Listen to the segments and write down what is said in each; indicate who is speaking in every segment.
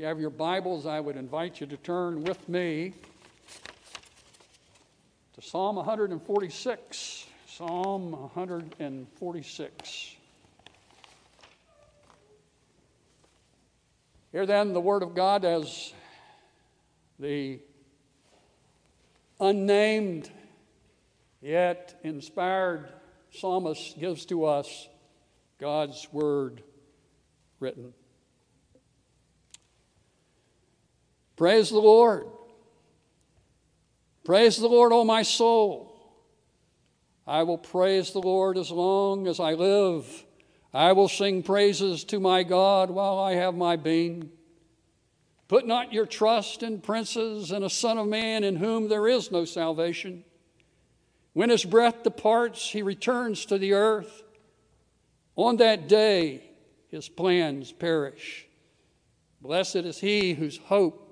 Speaker 1: you have your Bibles, I would invite you to turn with me to Psalm 146. Psalm 146. Hear then the Word of God as the unnamed yet inspired psalmist gives to us God's Word written. Praise the Lord. Praise the Lord, O my soul. I will praise the Lord as long as I live. I will sing praises to my God while I have my being. Put not your trust in princes and a son of man in whom there is no salvation. When his breath departs, he returns to the earth. On that day, his plans perish. Blessed is he whose hope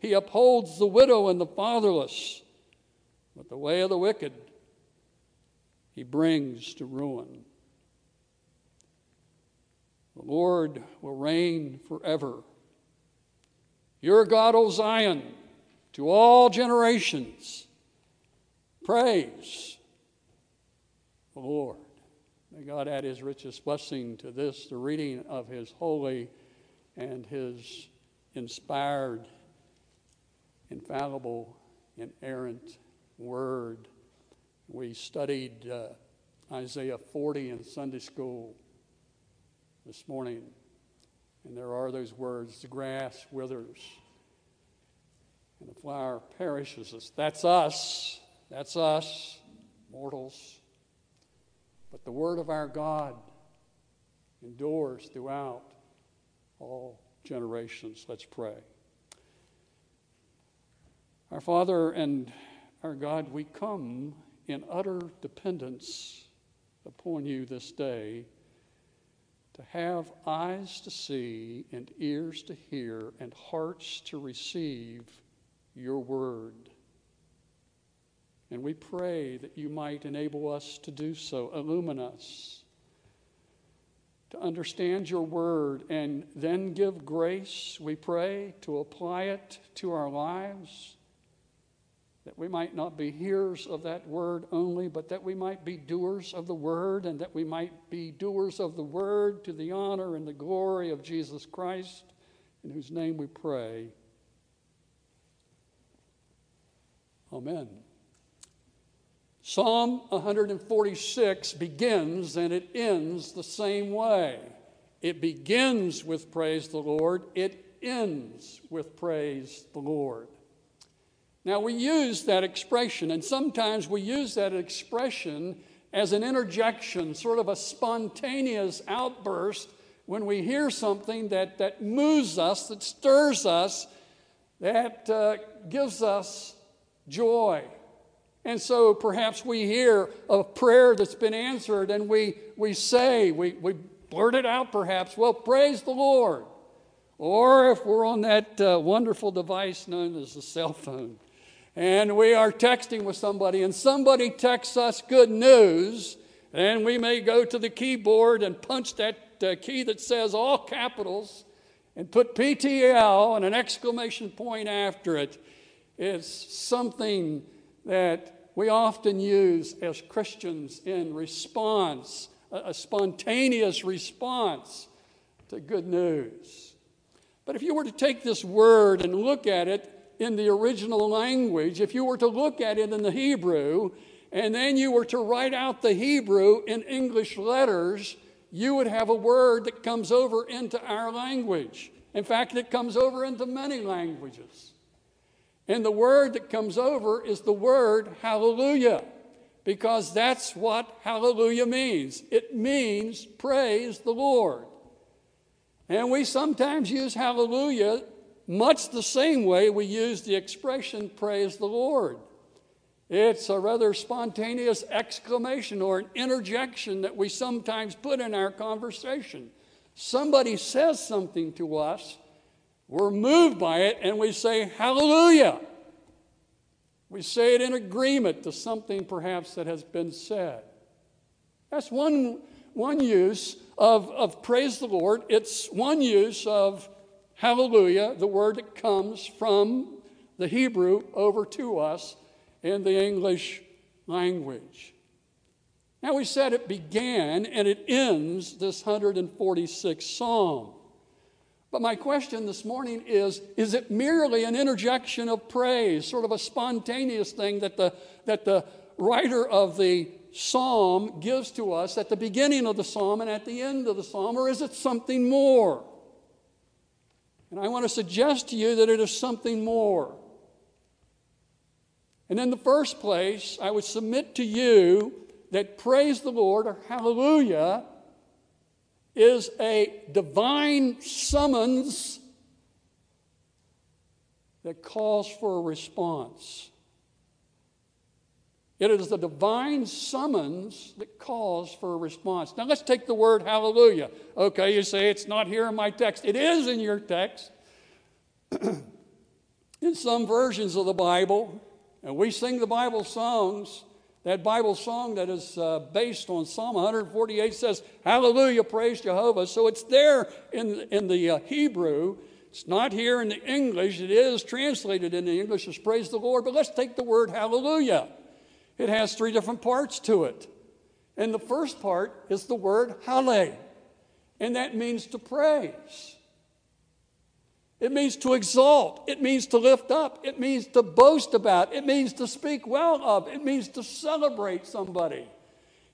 Speaker 1: He upholds the widow and the fatherless. But the way of the wicked he brings to ruin. The Lord will reign forever. Your God, O Zion, to all generations. Praise the Lord. May God add his richest blessing to this, the reading of his holy and his inspired infallible, inerrant word. We studied uh, Isaiah 40 in Sunday school this morning, and there are those words the grass withers and the flower perishes. That's us. That's us, mortals. But the word of our God endures throughout all generations. Let's pray. Our Father and our God, we come in utter dependence upon you this day to have eyes to see and ears to hear and hearts to receive your word. And we pray that you might enable us to do so. Illumine us to understand your word and then give grace, we pray, to apply it to our lives that we might not be hearers of that word only, but that we might be doers of the word, and that we might be doers of the word to the honor and the glory of Jesus Christ, in whose name we pray. Amen. Psalm 146 begins and it ends the same way. It begins with praise the Lord, it ends with praise the Lord. Now, we use that expression, and sometimes we use that expression as an interjection, sort of a spontaneous outburst when we hear something that, that moves us, that stirs us, that uh, gives us joy. And so perhaps we hear a prayer that's been answered and we, we say, we, we blurt it out perhaps, well, praise the Lord. Or if we're on that uh, wonderful device known as the cell phone, and we are texting with somebody, and somebody texts us good news, and we may go to the keyboard and punch that uh, key that says all capitals and put PTL and an exclamation point after it. It's something that we often use as Christians in response, a, a spontaneous response to good news. But if you were to take this word and look at it, in the original language, if you were to look at it in the Hebrew, and then you were to write out the Hebrew in English letters, you would have a word that comes over into our language. In fact, it comes over into many languages. And the word that comes over is the word hallelujah, because that's what hallelujah means. It means praise the Lord. And we sometimes use hallelujah much the same way we use the expression praise the Lord. It's a rather spontaneous exclamation or an interjection that we sometimes put in our conversation. Somebody says something to us, we're moved by it, and we say, Hallelujah. We say it in agreement to something perhaps that has been said. That's one, one use of, of praise the Lord. It's one use of hallelujah, the word that comes from the Hebrew over to us in the English language. Now, we said it began and it ends this 146th Psalm. But my question this morning is is it merely an interjection of praise, sort of a spontaneous thing that the, that the writer of the psalm gives to us at the beginning of the psalm and at the end of the psalm, or is it something more? And I want to suggest to you that it is something more. And in the first place, I would submit to you that praise the Lord or hallelujah is a divine summons that calls for a response. It is the divine summons that calls for a response. Now let's take the word hallelujah. Okay, you say it's not here in my text. It is in your text. in some versions of the Bible, and we sing the Bible songs. That Bible song that is uh, based on Psalm 148 says, Hallelujah, praise Jehovah. So it's there in, in the uh, Hebrew. It's not here in the English. It is translated in the English as praise the Lord. But let's take the word hallelujah. It has three different parts to it. And the first part is the word hale, and that means to praise. It means to exalt. It means to lift up. It means to boast about. It means to speak well of. It means to celebrate somebody.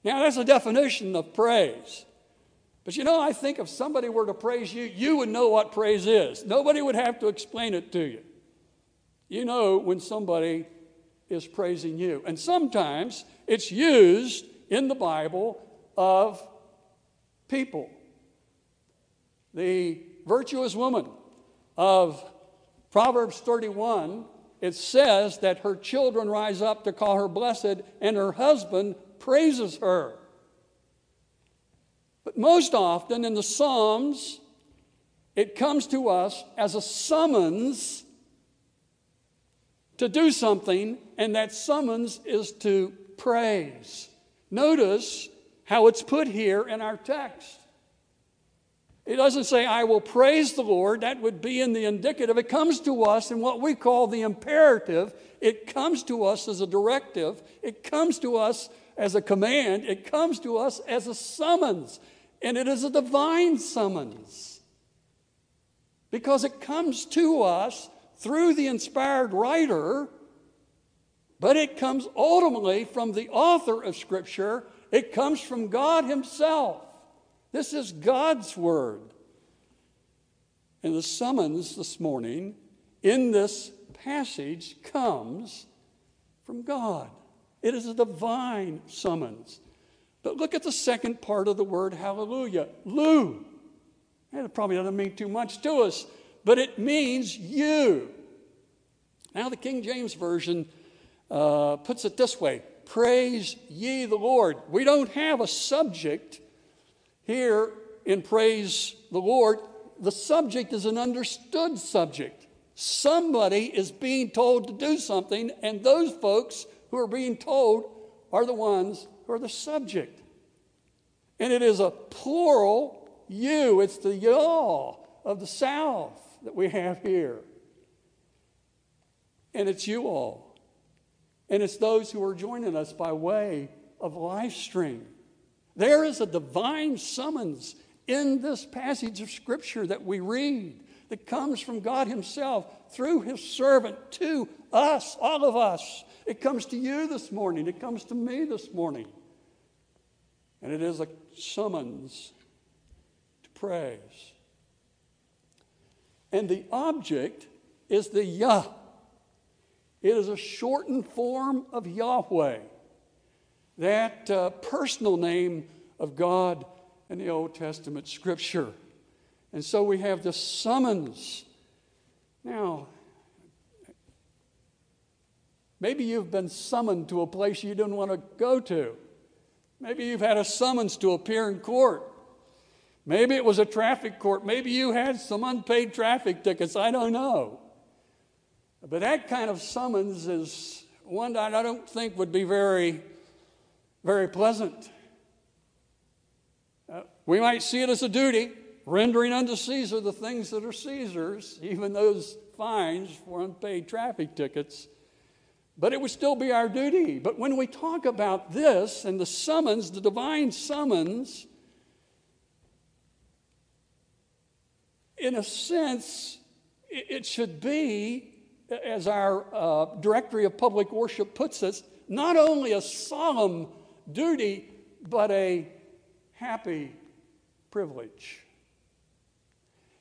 Speaker 1: Now, that's a definition of praise. But you know, I think if somebody were to praise you, you would know what praise is. Nobody would have to explain it to you. You know when somebody is praising you. And sometimes it's used in the Bible of people. The virtuous woman of Proverbs 31, it says that her children rise up to call her blessed, and her husband praises her. But most often in the Psalms, it comes to us as a summons to do something, and that summons is to praise. Notice how it's put here in our text. It doesn't say, I will praise the Lord. That would be in the indicative. It comes to us in what we call the imperative. It comes to us as a directive. It comes to us as a command. It comes to us as a summons. And it is a divine summons. Because it comes to us through the inspired writer, but it comes ultimately from the author of Scripture. It comes from God Himself. This is God's word. And the summons this morning in this passage comes from God. It is a divine summons. But look at the second part of the word hallelujah. Lou. It probably doesn't mean too much to us, but it means you. Now, the King James Version uh, puts it this way Praise ye the Lord. We don't have a subject here in Praise the Lord, the subject is an understood subject. Somebody is being told to do something, and those folks who are being told are the ones who are the subject. And it is a plural you, it's the y'all of the South that we have here. And it's you all. And it's those who are joining us by way of live stream. There is a divine summons in this passage of Scripture that we read that comes from God Himself through His servant to us, all of us. It comes to you this morning, it comes to me this morning. And it is a summons to praise. And the object is the Yah. It is a shortened form of Yahweh that uh, personal name of God in the Old Testament scripture. And so we have the summons Now, maybe you've been summoned to a place you didn't want to go to. Maybe you've had a summons to appear in court. Maybe it was a traffic court. Maybe you had some unpaid traffic tickets. I don't know. But that kind of summons is one that I don't think would be very, very pleasant. Uh, we might see it as a duty, rendering unto Caesar the things that are Caesar's, even those fines for unpaid traffic tickets. But it would still be our duty. But when we talk about this and the summons, the divine summons, in a sense, it should be, as our uh, Directory of Public Worship puts us, not only a solemn duty, but a happy privilege.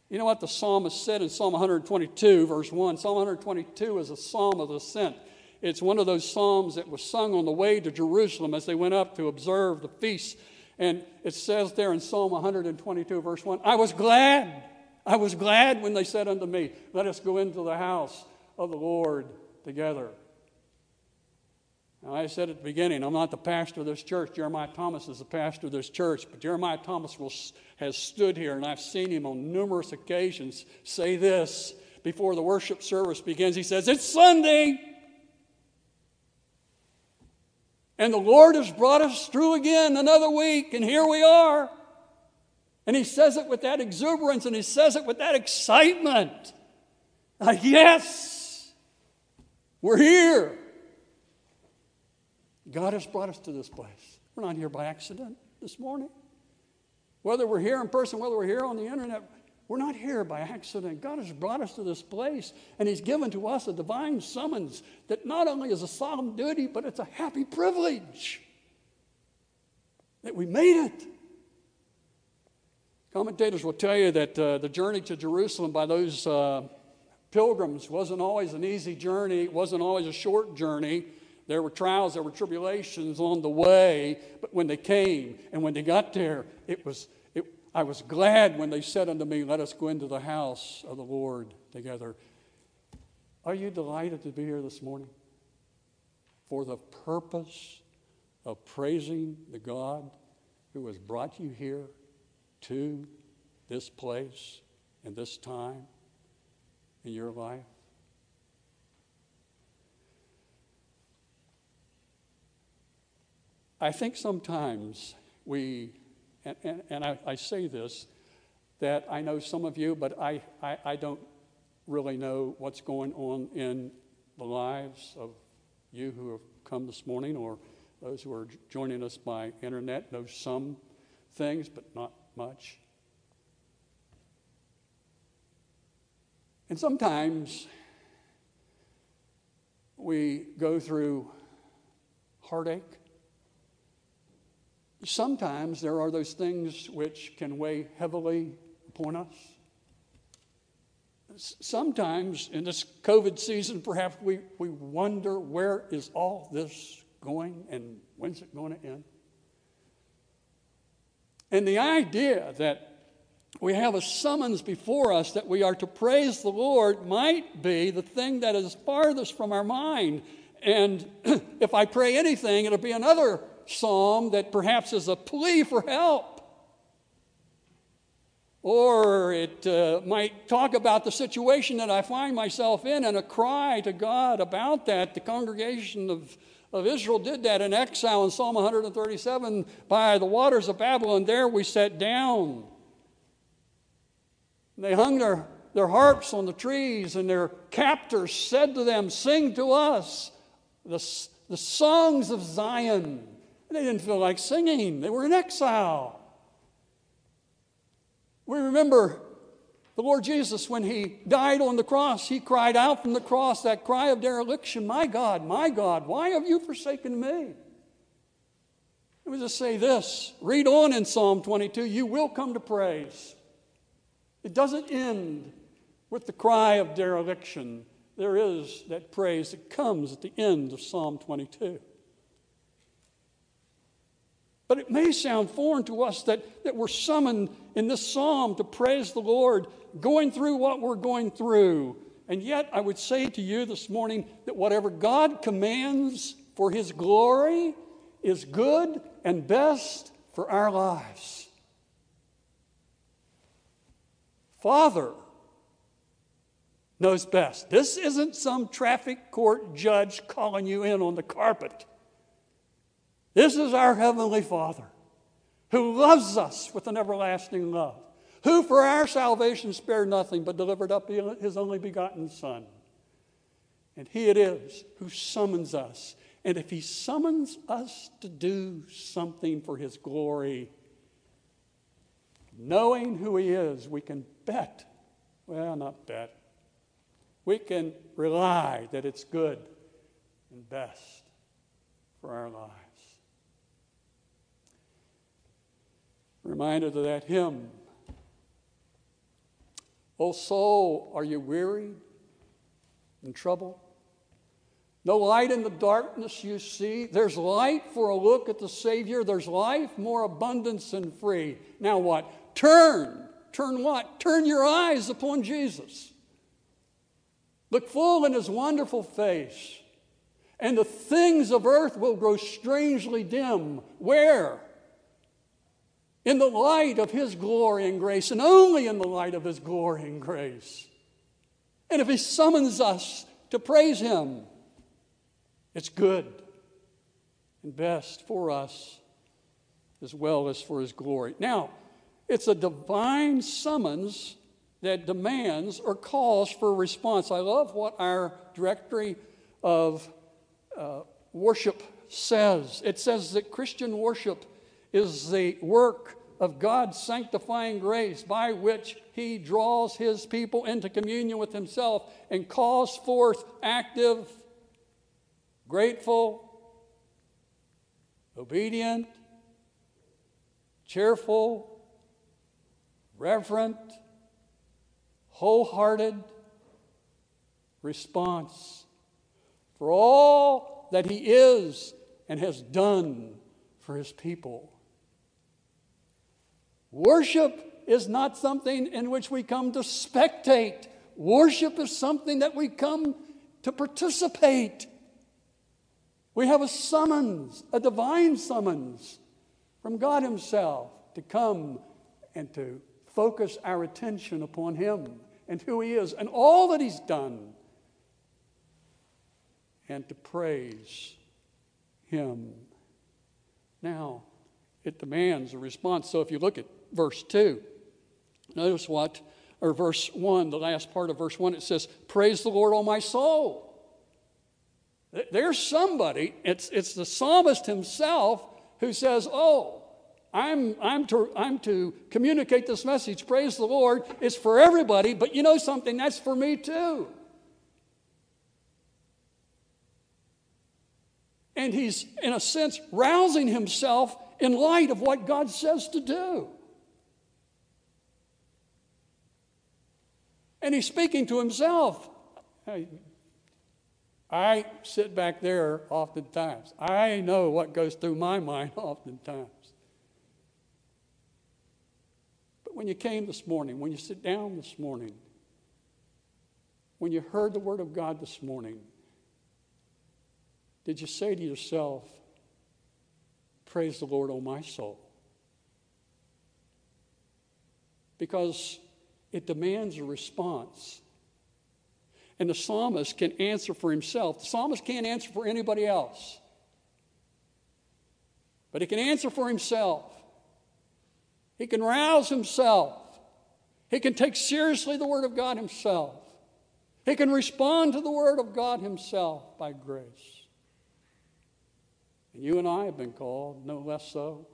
Speaker 1: You know what the psalmist said in Psalm 122, verse 1? Psalm 122 is a psalm of ascent. It's one of those psalms that was sung on the way to Jerusalem as they went up to observe the feast. And it says there in Psalm 122, verse 1 I was glad I was glad when they said unto me, Let us go into the house of the Lord together. Now, I said at the beginning, I'm not the pastor of this church. Jeremiah Thomas is the pastor of this church. But Jeremiah Thomas will, has stood here, and I've seen him on numerous occasions say this before the worship service begins. He says, It's Sunday. And the Lord has brought us through again another week, and here we are. And he says it with that exuberance and he says it with that excitement. Yes, we're here. God has brought us to this place. We're not here by accident this morning. Whether we're here in person, whether we're here on the internet, we're not here by accident. God has brought us to this place, and He's given to us a divine summons that not only is a solemn duty, but it's a happy privilege that we made it. Commentators will tell you that uh, the journey to Jerusalem by those uh, pilgrims wasn't always an easy journey, it wasn't always a short journey. There were trials, there were tribulations on the way, but when they came and when they got there, it was, it, I was glad when they said unto me, Let us go into the house of the Lord together. Are you delighted to be here this morning? For the purpose of praising the God who has brought you here to this place and this time in your life? I think sometimes we, and, and, and I, I, say this, that I know some of you, but I, I, I don't really know what's going on in the lives of you who have come this morning or those who are joining us by internet know some things, but not much. And sometimes we go through heartache. Sometimes there are those things which can weigh heavily upon us. Sometimes in this COVID season, perhaps we, we wonder where is all this going and when's it going to end? And the idea that we have a summons before us that we are to praise the Lord might be the thing that is farthest from our mind. And if I pray anything, it'll be another psalm that perhaps is a plea for help. Or it uh, might talk about the situation that I find myself in and a cry to God about that. The congregation of of Israel did that in exile in Psalm 137 by the waters of Babylon. There we sat down. They hung their, their harps on the trees, and their captors said to them, Sing to us the, the songs of Zion. And they didn't feel like singing, they were in exile. We remember the Lord Jesus, when he died on the cross, he cried out from the cross that cry of dereliction My God, my God, why have you forsaken me? Let me just say this read on in Psalm 22, you will come to praise. It doesn't end with the cry of dereliction. There is that praise that comes at the end of Psalm 22. But it may sound foreign to us that, that we're summoned in this psalm to praise the Lord, going through what we're going through. And yet, I would say to you this morning that whatever God commands for His glory is good and best for our lives. Father knows best. This isn't some traffic court judge calling you in on the carpet. This is our Heavenly Father who loves us with an everlasting love, who for our salvation spared nothing but delivered up His only begotten Son. And He it is who summons us. And if He summons us to do something for His glory, knowing who He is, we can bet, well, not bet, we can rely that it's good and best for our lives. Reminded of that hymn. O soul, are you weary and troubled? No light in the darkness you see. There's light for a look at the Savior. There's life more abundance and free. Now what? Turn. Turn what? Turn your eyes upon Jesus. Look full in his wonderful face, and the things of earth will grow strangely dim. Where? In the light of his glory and grace, and only in the light of his glory and grace. And if he summons us to praise him, it's good and best for us as well as for his glory. Now, it's a divine summons that demands or calls for a response. I love what our directory of uh, worship says. It says that Christian worship is the work of God's sanctifying grace by which He draws His people into communion with Himself and calls forth active, grateful, obedient, cheerful, reverent, wholehearted response for all that He is and has done for His people. Worship is not something in which we come to spectate. Worship is something that we come to participate. We have a summons, a divine summons from God Himself to come and to focus our attention upon Him and who He is and all that He's done, and to praise Him. Now, it demands a response. So if you look at verse 2, notice what, or verse 1, the last part of verse 1, it says, Praise the Lord, O my soul. There's somebody, it's, it's the psalmist himself who says, Oh, I'm, I'm, to, I'm to communicate this message. Praise the Lord. It's for everybody, but you know something? That's for me too. And he's, in a sense, rousing himself in light of what God says to do. And he's speaking to himself. I sit back there oftentimes. I know what goes through my mind oftentimes. But when you came this morning, when you sit down this morning, when you heard the Word of God this morning, did you say to yourself, Praise the Lord, O my soul? Because it demands a response. And the psalmist can answer for himself. The psalmist can't answer for anybody else, but he can answer for himself. He can rouse himself. He can take seriously the Word of God himself. He can respond to the Word of God himself by grace. And you and I have been called, no less so,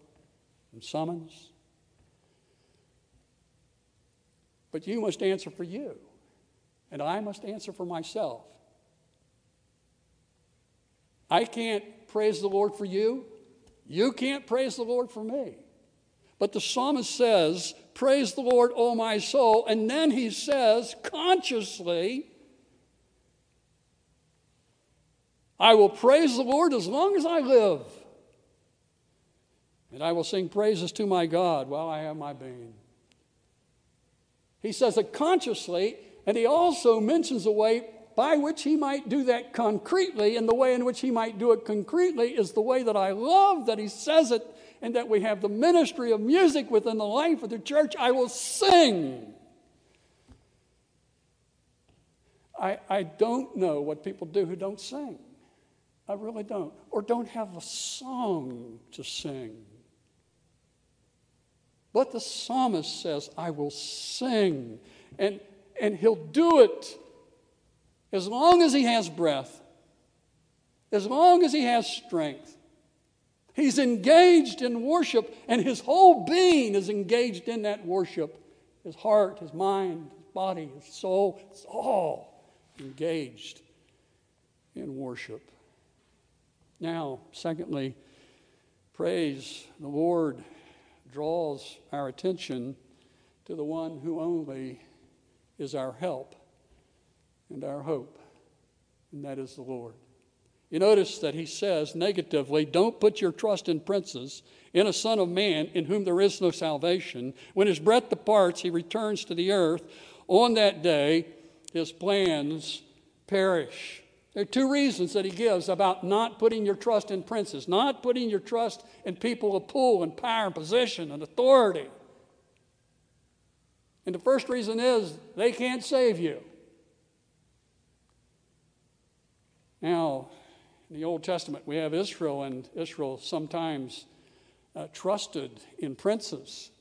Speaker 1: and summons. But you must answer for you, and I must answer for myself. I can't praise the Lord for you. You can't praise the Lord for me. But the psalmist says, Praise the Lord, O my soul. And then he says, consciously, I will praise the Lord as long as I live. And I will sing praises to my God while I have my being. He says it consciously, and he also mentions a way by which he might do that concretely, and the way in which he might do it concretely is the way that I love that he says it, and that we have the ministry of music within the life of the church. I will sing. I, I don't know what people do who don't sing. I really don't. Or don't have a song to sing. But the psalmist says, I will sing. And, and he'll do it as long as he has breath, as long as he has strength. He's engaged in worship, and his whole being is engaged in that worship. His heart, his mind, his body, his soul, it's all engaged in worship. Now, secondly, praise the Lord draws our attention to the one who only is our help and our hope, and that is the Lord. You notice that he says negatively, don't put your trust in princes, in a son of man in whom there is no salvation. When his breath departs, he returns to the earth. On that day, his plans perish. There are two reasons that he gives about not putting your trust in princes, not putting your trust in people of pull and power and position and authority. And the first reason is they can't save you. Now, in the Old Testament, we have Israel, and Israel sometimes uh, trusted in princes,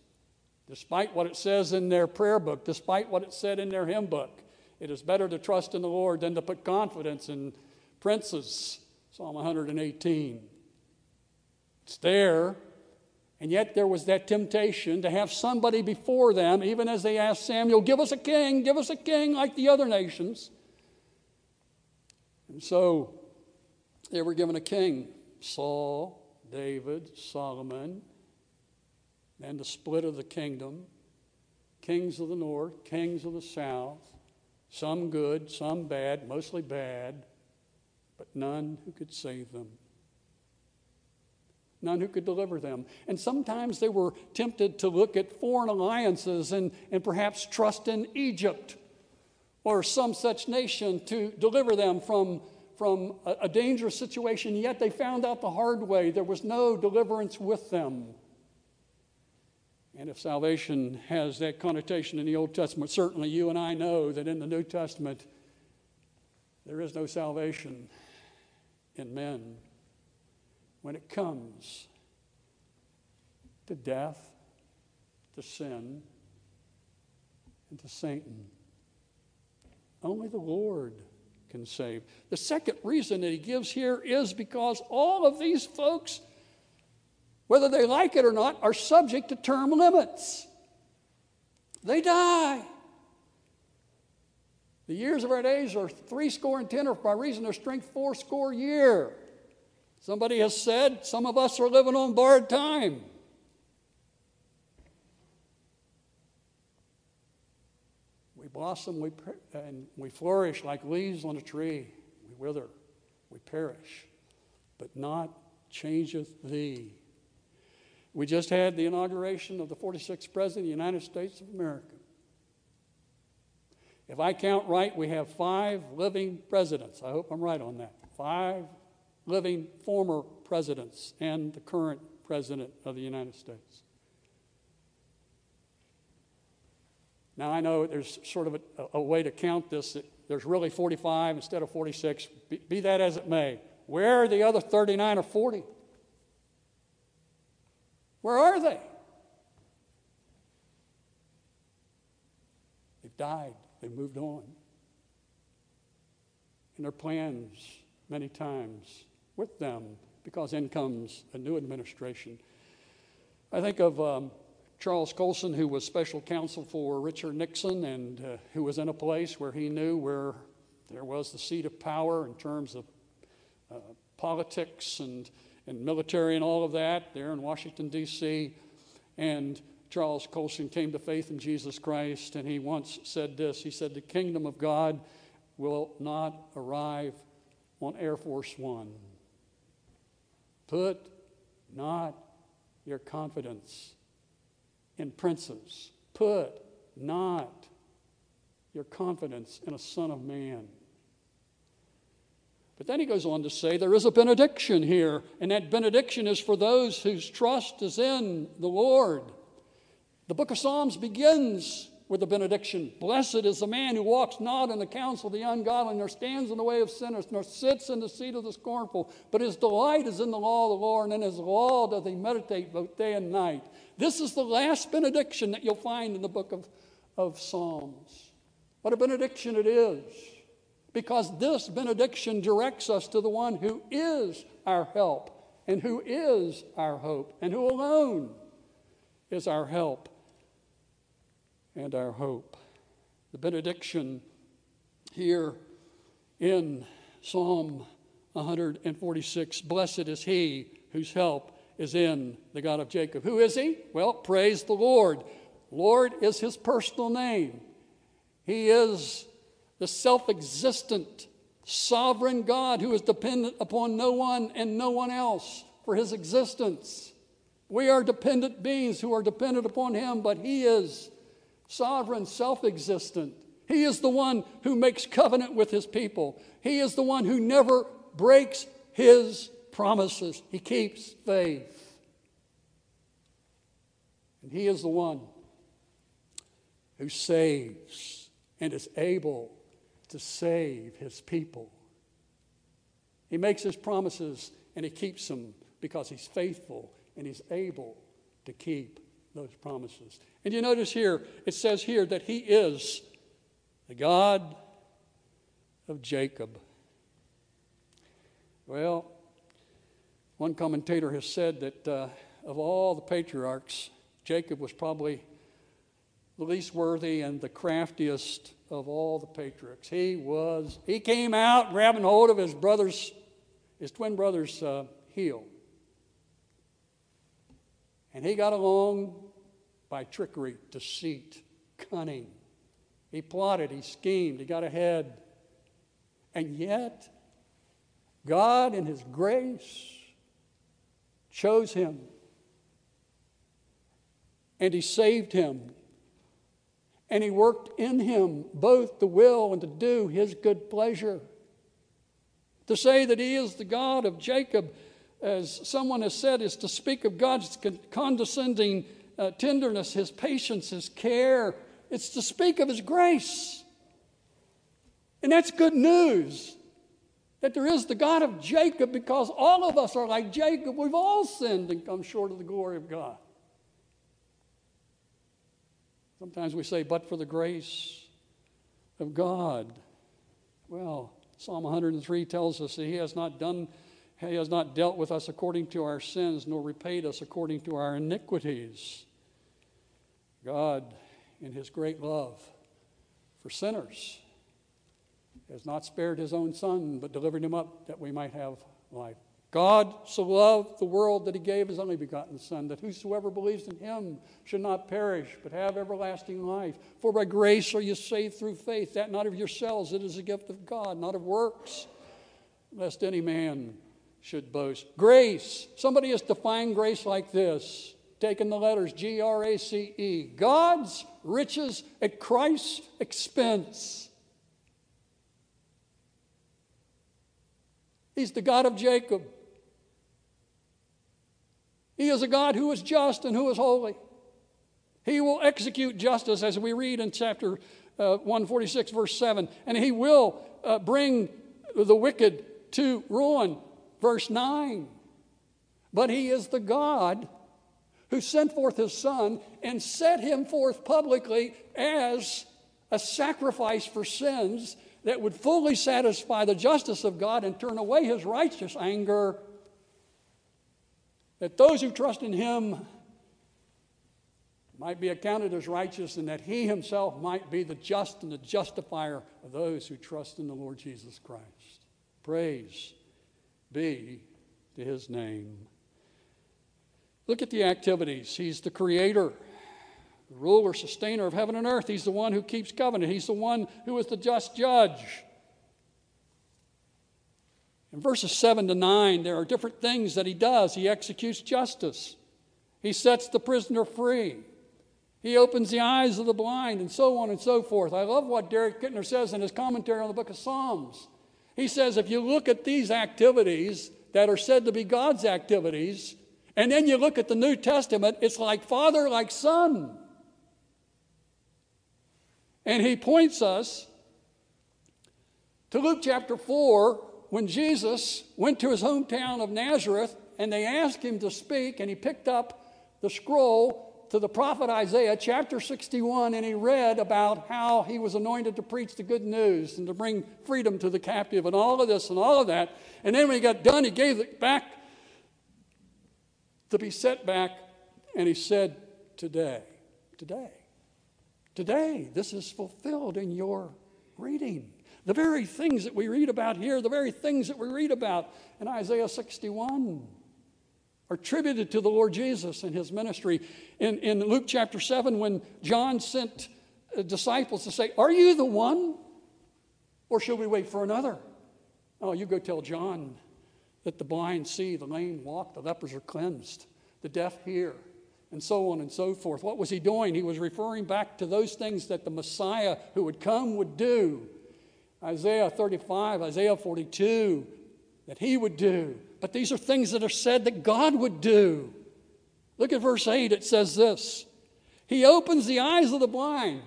Speaker 1: despite what it says in their prayer book, despite what it said in their hymn book. It is better to trust in the Lord than to put confidence in princes. Psalm 118. It's there, and yet there was that temptation to have somebody before them, even as they asked Samuel, Give us a king, give us a king like the other nations. And so they were given a king Saul, David, Solomon, and the split of the kingdom, kings of the north, kings of the south, some good, some bad, mostly bad, but none who could save them. None who could deliver them. And sometimes they were tempted to look at foreign alliances and, and perhaps trust in Egypt or some such nation to deliver them from from a, a dangerous situation, yet they found out the hard way. There was no deliverance with them. And if salvation has that connotation in the Old Testament, certainly you and I know that in the New Testament, there is no salvation in men when it comes to death, to sin, and to Satan. Only the Lord can save. The second reason that he gives here is because all of these folks, whether they like it or not, are subject to term limits. They die. The years of our days are three score and ten, or by reason of strength, four score year. Somebody has said some of us are living on borrowed time. Blossom we, and we flourish like leaves on a tree. We wither, we perish, but not changeth thee. We just had the inauguration of the 46th President of the United States of America. If I count right, we have five living presidents. I hope I'm right on that. Five living former presidents and the current president of the United States. Now, I know there's sort of a, a way to count this. that There's really 45 instead of 46. Be, be that as it may. Where are the other 39 or 40? Where are they? They've died, they've moved on. And their plans, many times, with them, because in comes a new administration. I think of um, Charles Colson, who was special counsel for Richard Nixon and uh, who was in a place where he knew where there was the seat of power in terms of uh, politics and, and military and all of that there in Washington, D.C. And Charles Colson came to faith in Jesus Christ, and he once said this He said, The kingdom of God will not arrive on Air Force One. Put not your confidence in princes. Put not your confidence in a Son of Man. But then he goes on to say there is a benediction here, and that benediction is for those whose trust is in the Lord. The book of Psalms begins with a benediction. Blessed is the man who walks not in the counsel of the ungodly, nor stands in the way of sinners, nor sits in the seat of the scornful, but his delight is in the law of the Lord, and in his law doth he meditate both day and night. This is the last benediction that you'll find in the book of, of Psalms. What a benediction it is because this benediction directs us to the one who is our help and who is our hope and who alone is our help and our hope. The benediction here in Psalm 146 Blessed is he whose help is in the God of Jacob. Who is he? Well, praise the Lord. Lord is his personal name. He is the self existent, sovereign God who is dependent upon no one and no one else for his existence. We are dependent beings who are dependent upon him, but he is sovereign, self existent. He is the one who makes covenant with his people. He is the one who never breaks his promises. He keeps faith. And he is the one who saves and is able to save his people. He makes his promises and he keeps them because he's faithful and he's able to keep those promises. And you notice here, it says here that he is the God of Jacob. Well, one commentator has said that uh, of all the patriarchs, Jacob was probably the least worthy and the craftiest of all the patriarchs. He was, he came out grabbing hold of his brother's, his twin brother's uh, heel. And he got along by trickery, deceit, cunning. He plotted, he schemed, he got ahead. And yet, God, in His grace, chose him. And He saved him and he worked in him both to will and to do his good pleasure. To say that he is the God of Jacob, as someone has said, is to speak of God's condescending uh, tenderness, his patience, his care. It's to speak of his grace. And that's good news that there is the God of Jacob because all of us are like Jacob. We've all sinned and come short of the glory of God. Sometimes we say, but for the grace of God. Well, Psalm 103 tells us that He has not done, He has not dealt with us according to our sins, nor repaid us according to our iniquities. God, in His great love for sinners, has not spared His own Son, but delivered Him up that we might have life. God so loved the world that he gave his only begotten Son, that whosoever believes in him should not perish, but have everlasting life. For by grace are you saved through faith, that not of yourselves, it is a gift of God, not of works, lest any man should boast. Grace, somebody has defined grace like this, taking the letters G R A C E God's riches at Christ's expense. He's the God of Jacob. He is a God who is just and who is holy. He will execute justice, as we read in chapter uh, 146, verse 7, and He will uh, bring the wicked to ruin, verse 9. But He is the God who sent forth His Son and set Him forth publicly as a sacrifice for sins that would fully satisfy the justice of God and turn away His righteous anger that those who trust in him might be accounted as righteous and that he himself might be the just and the justifier of those who trust in the Lord Jesus Christ. Praise be to his name. Look at the activities. He's the creator, the ruler, sustainer of heaven and earth. He's the one who keeps covenant. He's the one who is the just judge. In verses 7 to 9, there are different things that he does. He executes justice, he sets the prisoner free, he opens the eyes of the blind, and so on and so forth. I love what Derek Kidner says in his commentary on the book of Psalms. He says if you look at these activities that are said to be God's activities, and then you look at the New Testament, it's like father, like son. And he points us to Luke chapter 4 when Jesus went to his hometown of Nazareth and they asked him to speak, and he picked up the scroll to the prophet Isaiah, chapter 61, and he read about how he was anointed to preach the good news and to bring freedom to the captive and all of this and all of that. And then when he got done, he gave it back to be set back, and he said, Today, today, today, this is fulfilled in your reading. The very things that we read about here, the very things that we read about in Isaiah 61 are attributed to the Lord Jesus and his ministry. In, in Luke chapter 7, when John sent uh, disciples to say, Are you the one? Or shall we wait for another? Oh, you go tell John that the blind see, the lame walk, the lepers are cleansed, the deaf hear, and so on and so forth. What was he doing? He was referring back to those things that the Messiah who would come would do. Isaiah 35, Isaiah 42, that he would do. But these are things that are said that God would do. Look at verse 8, it says this He opens the eyes of the blind.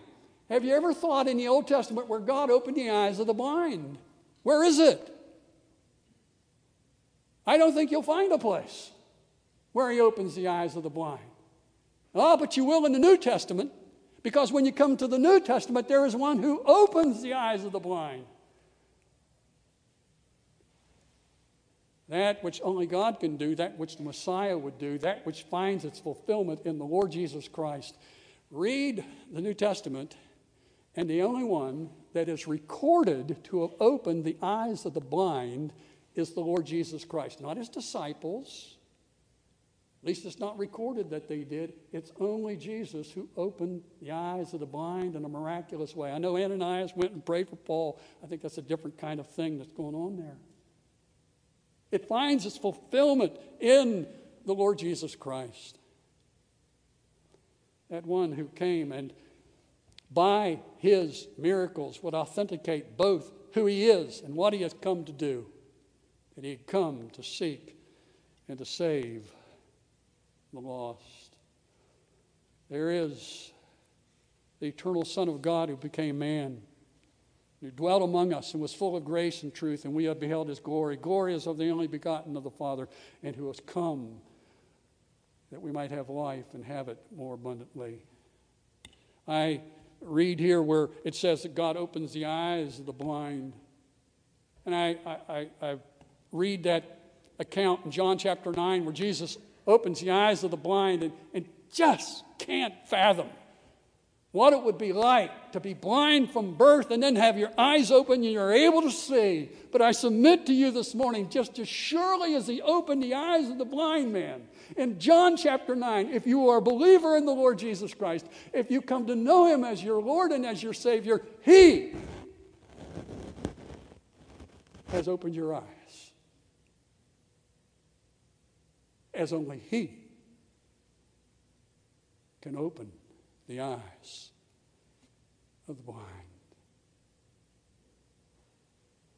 Speaker 1: Have you ever thought in the Old Testament where God opened the eyes of the blind? Where is it? I don't think you'll find a place where He opens the eyes of the blind. Oh, but you will in the New Testament, because when you come to the New Testament, there is one who opens the eyes of the blind. that which only God can do, that which the Messiah would do, that which finds its fulfillment in the Lord Jesus Christ. Read the New Testament, and the only one that is recorded to have opened the eyes of the blind is the Lord Jesus Christ, not his disciples. At least it's not recorded that they did. It's only Jesus who opened the eyes of the blind in a miraculous way. I know Ananias went and prayed for Paul. I think that's a different kind of thing that's going on there. It finds its fulfillment in the Lord Jesus Christ. That one who came and by his miracles would authenticate both who he is and what he has come to do. That he had come to seek and to save the lost. There is the eternal Son of God who became man who dwelt among us and was full of grace and truth, and we have beheld his glory. Glory is of the only begotten of the Father, and who has come that we might have life and have it more abundantly. I read here where it says that God opens the eyes of the blind. And I, I, I read that account in John chapter 9 where Jesus opens the eyes of the blind and, and just can't fathom what it would be like to be blind from birth and then have your eyes open and you're able to see. But I submit to you this morning, just as surely as He opened the eyes of the blind man in John chapter 9, if you are a believer in the Lord Jesus Christ, if you come to know Him as your Lord and as your Savior, He has opened your eyes. As only He can open the eyes of the blind.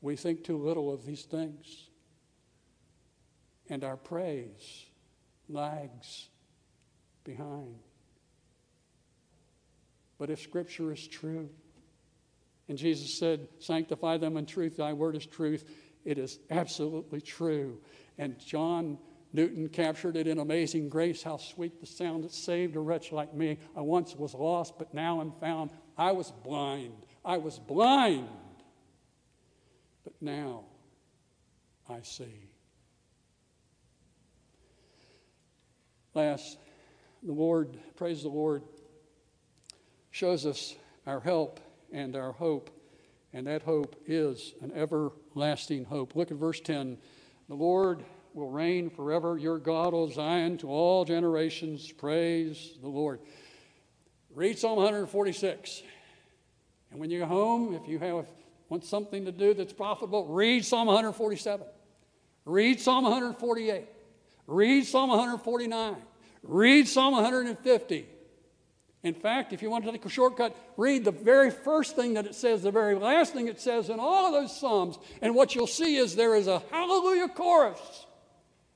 Speaker 1: We think too little of these things, and our praise lags behind. But if Scripture is true, and Jesus said, Sanctify them in truth, thy word is truth, it is absolutely true. And John Newton captured it in Amazing Grace how sweet the sound that saved a wretch like me. I once was lost, but now I'm found. I was blind. I was blind. But now I see. Last, the Lord, praise the Lord, shows us our help and our hope, and that hope is an everlasting hope. Look at verse 10. The Lord will reign forever. Your God, O Zion, to all generations. Praise the Lord. Read Psalm 146. And when you go home, if you have want something to do that's profitable, read Psalm 147. Read Psalm 148. Read Psalm 149. Read Psalm 150. In fact, if you want to take a shortcut, read the very first thing that it says, the very last thing it says in all of those Psalms, and what you'll see is there is a hallelujah chorus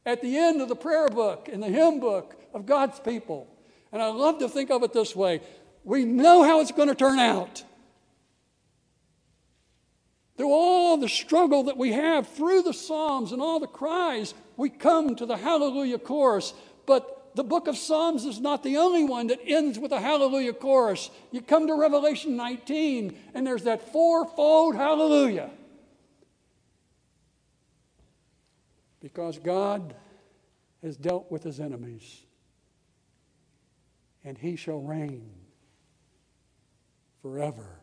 Speaker 1: at the end of the prayer book, in the hymn book of God's people. And I love to think of it this way we know how it's going to turn out. Through all the struggle that we have, through the Psalms and all the cries, we come to the Hallelujah chorus. But the book of Psalms is not the only one that ends with a Hallelujah chorus. You come to Revelation 19, and there's that fourfold Hallelujah. Because God has dealt with his enemies, and he shall reign forever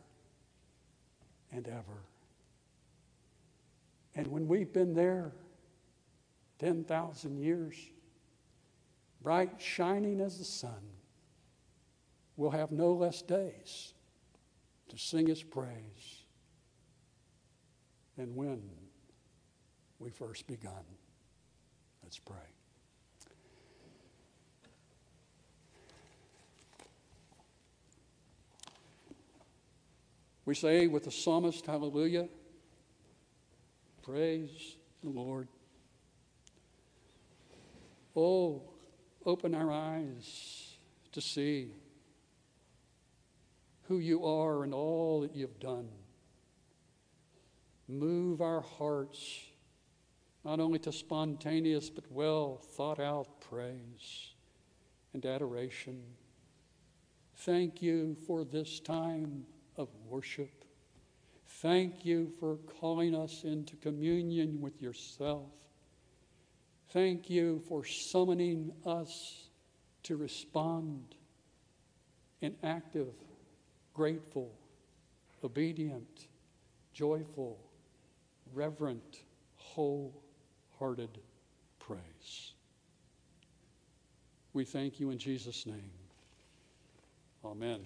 Speaker 1: and ever. And when we've been there 10,000 years, bright shining as the sun, we'll have no less days to sing his praise than when we first begun. Let's pray. We say with the psalmist, Hallelujah, praise the Lord. Oh, open our eyes to see who you are and all that you've done. Move our hearts not only to spontaneous but well thought out praise and adoration. Thank you for this time of worship. Thank you for calling us into communion with yourself. Thank you for summoning us to respond in active, grateful, obedient, joyful, reverent, wholehearted praise. We thank you in Jesus' name. Amen.